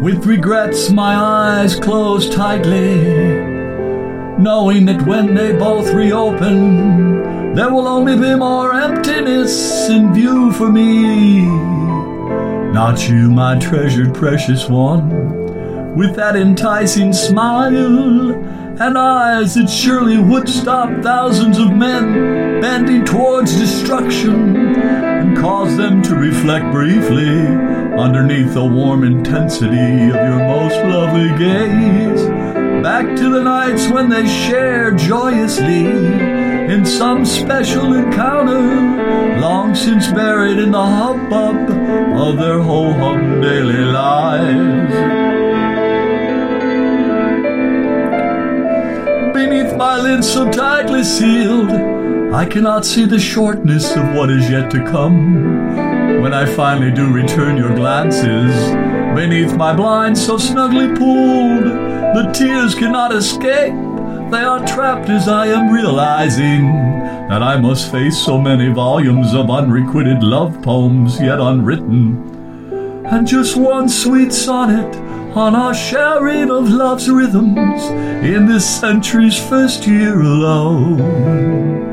With regrets, my eyes close tightly, knowing that when they both reopen, there will only be more emptiness in view for me. Not you, my treasured precious one, with that enticing smile and eyes that surely would stop thousands of men bending towards destruction and cause them to reflect briefly underneath the warm intensity of your most lovely gaze. Back to the nights when they shared joyously in some special encounter, long since buried in the hubbub of their ho hum daily lives. beneath my lids so tightly sealed, I cannot see the shortness of what is yet to come. When I finally do return your glances, beneath my blind, so snugly pulled, the tears cannot escape. They are trapped as I am realizing that I must face so many volumes of unrequited love poems yet unwritten, and just one sweet sonnet on our sharing of love's rhythms in this century's first year alone.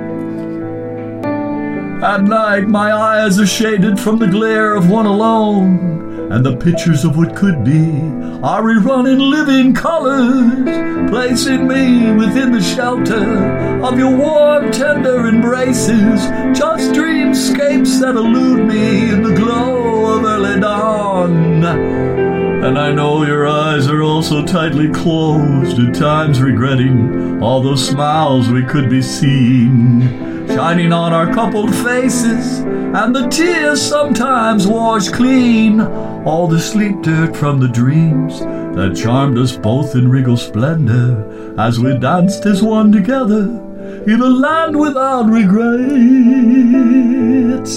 At night, my eyes are shaded from the glare of one alone, and the pictures of what could be are rerun in living colors, placing me within the shelter of your warm, tender embraces, just dreamscapes that elude me in the glow of early dawn. And I know your eyes are also tightly closed, at times regretting all those smiles we could be seeing, shining on our coupled faces, and the tears sometimes wash clean all the sleep dirt from the dreams that charmed us both in regal splendor as we danced as one together in a land without regrets,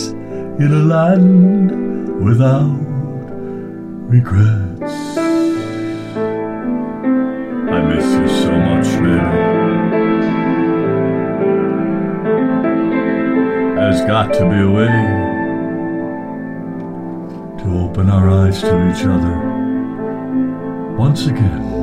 in a land without regrets. There's got to be a way to open our eyes to each other once again.